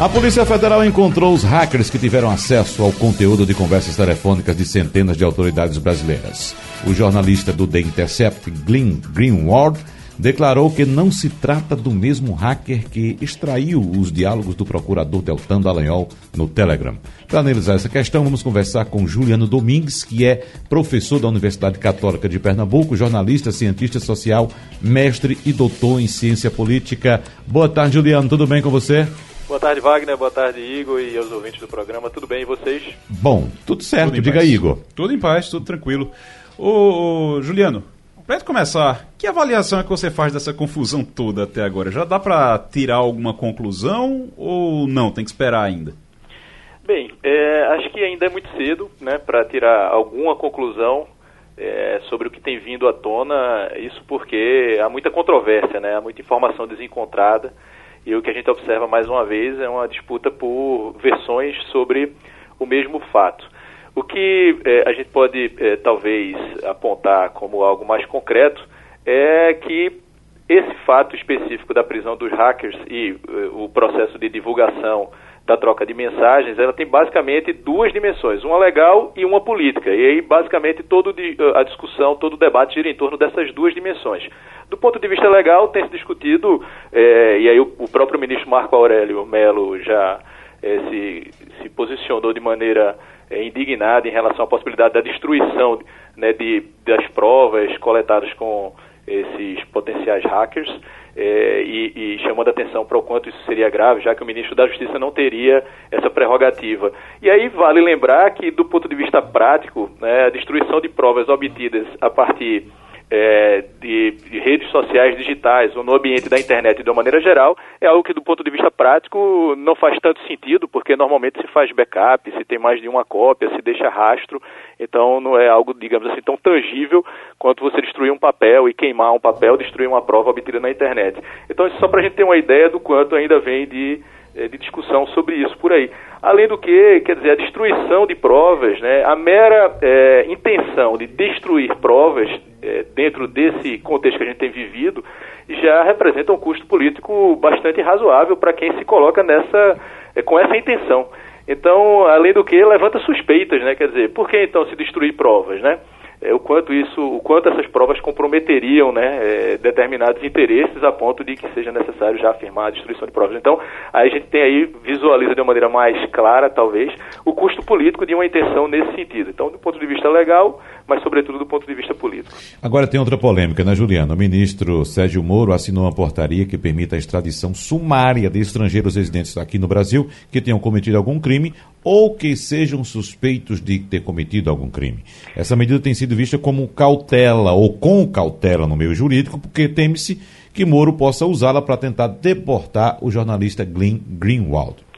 A Polícia Federal encontrou os hackers que tiveram acesso ao conteúdo de conversas telefônicas de centenas de autoridades brasileiras. O jornalista do The Intercept, Glenn Greenwald, declarou que não se trata do mesmo hacker que extraiu os diálogos do procurador Deltan Dallagnol no Telegram. Para analisar essa questão, vamos conversar com Juliano Domingues, que é professor da Universidade Católica de Pernambuco, jornalista, cientista social, mestre e doutor em ciência política. Boa tarde, Juliano. Tudo bem com você? Boa tarde, Wagner. Boa tarde, Igor e aos ouvintes do programa. Tudo bem e vocês? Bom, tudo certo. Tudo Diga, paz. Igor. Tudo em paz, tudo tranquilo. Ô, ô, Juliano, pra gente começar, que avaliação é que você faz dessa confusão toda até agora? Já dá pra tirar alguma conclusão ou não? Tem que esperar ainda? Bem, é, acho que ainda é muito cedo né, para tirar alguma conclusão é, sobre o que tem vindo à tona. Isso porque há muita controvérsia, né, há muita informação desencontrada. E o que a gente observa mais uma vez é uma disputa por versões sobre o mesmo fato. O que é, a gente pode é, talvez apontar como algo mais concreto é que esse fato específico da prisão dos hackers e é, o processo de divulgação da troca de mensagens, ela tem basicamente duas dimensões, uma legal e uma política. E aí, basicamente, toda a discussão, todo o debate gira em torno dessas duas dimensões. Do ponto de vista legal, tem se discutido, é, e aí o, o, próprio ministro Marco Aurélio Melo já é, se, se posicionou de maneira é, indignada em relação à possibilidade da destruição né, de, das provas coletadas com esses potenciais hackers. É, e, e, chamando atenção para o quanto isso seria grave, já que o ministro da Justiça não teria essa prerrogativa. E aí vale lembrar que, do ponto de vista prático, né, a destruição de provas obtidas a partir é, de, de, redes sociais digitais ou no ambiente da internet de uma maneira geral é algo que do ponto de vista prático não faz tanto sentido porque normalmente se faz backup, se tem mais de uma cópia, se deixa rastro, então não é algo digamos assim tão tangível quanto você destruir um papel e queimar um papel, destruir uma prova obtida na internet. Então isso só para a gente ter uma ideia do quanto ainda vem de de discussão sobre isso por aí. Além do que, quer dizer, a destruição de provas, né, a mera é, intenção de destruir provas é, dentro desse contexto que a gente tem vivido já representa um custo político bastante razoável para quem se coloca nessa é, com essa intenção. Então, além do que, levanta suspeitas, né? Quer dizer, por que então se destruir provas, né? é, o quanto isso, o quanto essas provas comprometeriam né, é, determinados interesses a ponto de que seja necessário já afirmar a destruição de provas. Então, aí a gente tem aí, visualiza de uma maneira mais clara, talvez, o custo político de uma intenção nesse sentido. Então, do ponto de vista legal, mas sobretudo do ponto de vista político. Agora tem outra polêmica, né, Juliano? O ministro Sérgio Moro assinou uma portaria que permite a extradição sumária de estrangeiros residentes aqui no Brasil que tenham cometido algum crime ou que sejam suspeitos de ter cometido algum crime. Essa medida tem sido vista como cautela ou com cautela no meio jurídico, porque teme-se que Moro possa usá-la para tentar deportar o jornalista Glenn Greenwald.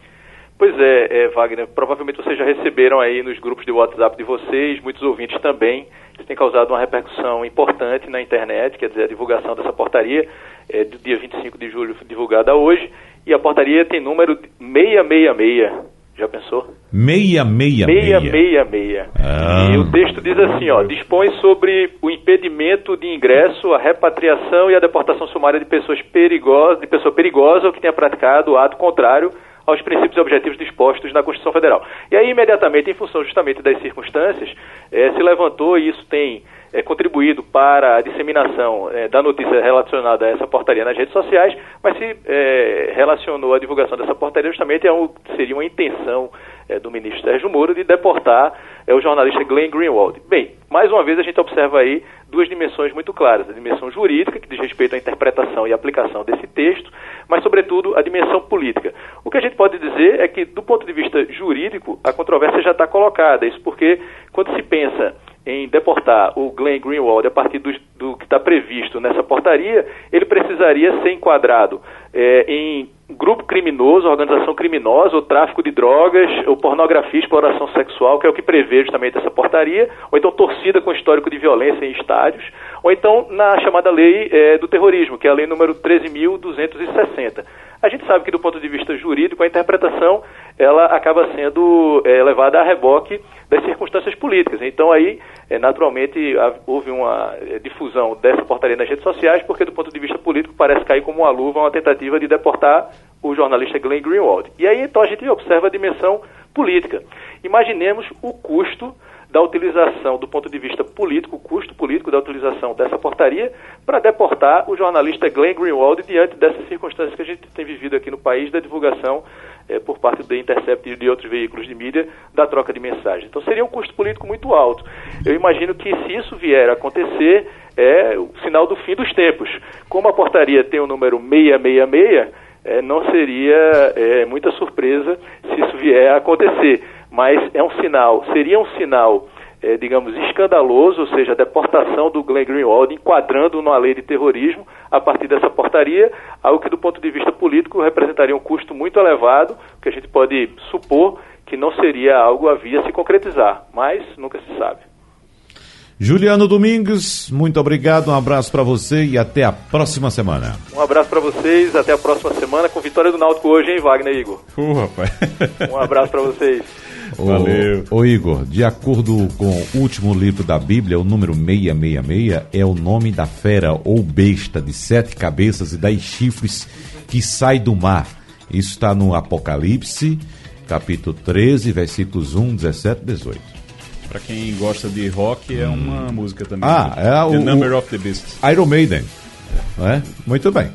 Pois é, é, Wagner, provavelmente vocês já receberam aí nos grupos de WhatsApp de vocês, muitos ouvintes também, isso tem causado uma repercussão importante na internet, quer dizer, a divulgação dessa portaria é do dia 25 de julho divulgada hoje, e a portaria tem número 666, já pensou? 666. 666. Ah. E o texto diz assim, ó, dispõe sobre o impedimento de ingresso, a repatriação e a deportação sumária de pessoas perigosas, de pessoa perigosa ou que tenha praticado o ato contrário aos princípios e objetivos dispostos na Constituição Federal. E aí, imediatamente, em função justamente das circunstâncias, eh, se levantou, e isso tem eh, contribuído para a disseminação eh, da notícia relacionada a essa portaria nas redes sociais, mas se relacionou a divulgação dessa portaria justamente a um, seria uma intenção do ministro Sérgio Moro de deportar o jornalista Glenn Greenwald. Bem, mais uma vez a gente observa aí duas dimensões muito claras: a dimensão jurídica, que diz respeito à interpretação e aplicação desse texto, mas, sobretudo, a dimensão política. O que a gente pode dizer é que, do ponto de vista jurídico, a controvérsia já está colocada. Isso porque, quando se pensa em deportar o Glenn Greenwald a partir do, do que está previsto nessa portaria, ele precisaria ser enquadrado é, em grupo criminoso, organização criminosa, ou tráfico de drogas, ou pornografia, exploração sexual, que é o que prevê justamente essa portaria, ou então torcida com histórico de violência em estádios, ou então na chamada lei é, do terrorismo, que é a lei número 13.260. A gente sabe que do ponto de vista jurídico, a interpretação ela acaba sendo é, levada a reboque das circunstâncias políticas. Então aí, naturalmente, houve uma é, difusão dessa portaria nas redes sociais, porque do ponto de vista político parece cair como uma luva uma tentativa de deportar o jornalista Glenn Greenwald. E aí então a gente observa a dimensão política. Imaginemos o custo da utilização, do ponto de vista político, o custo político da utilização dessa portaria para deportar o jornalista Glenn Greenwald diante dessas circunstâncias que a gente tem vivido aqui no país da divulgação eh, por parte do Intercept e de outros veículos de mídia da troca de mensagens. Então seria um custo político muito alto. Eu imagino que se isso vier a acontecer, é o sinal do fim dos tempos. Como a portaria tem o número 666, é, não seria é, muita surpresa se isso vier a acontecer. Mas é um sinal, seria um sinal, é, digamos, escandaloso, ou seja, a deportação do Glenn Greenwald, enquadrando numa lei de terrorismo a partir dessa portaria, algo que do ponto de vista político representaria um custo muito elevado, que a gente pode supor que não seria algo a via se concretizar, mas nunca se sabe. Juliano Domingues, muito obrigado, um abraço para você e até a próxima semana. Um abraço para vocês, até a próxima semana com vitória do Náutico hoje, hein, Wagner Igor? Uh, rapaz. Um abraço para vocês. Valeu. Ô, ô, Igor, de acordo com o último livro da Bíblia, o número 666 é o nome da fera ou besta de sete cabeças e dez chifres que sai do mar. Isso está no Apocalipse, capítulo 13, versículos 1, 17 e 18. Pra quem gosta de rock, é uma música também. Ah, é The o- Number o- of the Beast. Iron Maiden. É? Muito bem.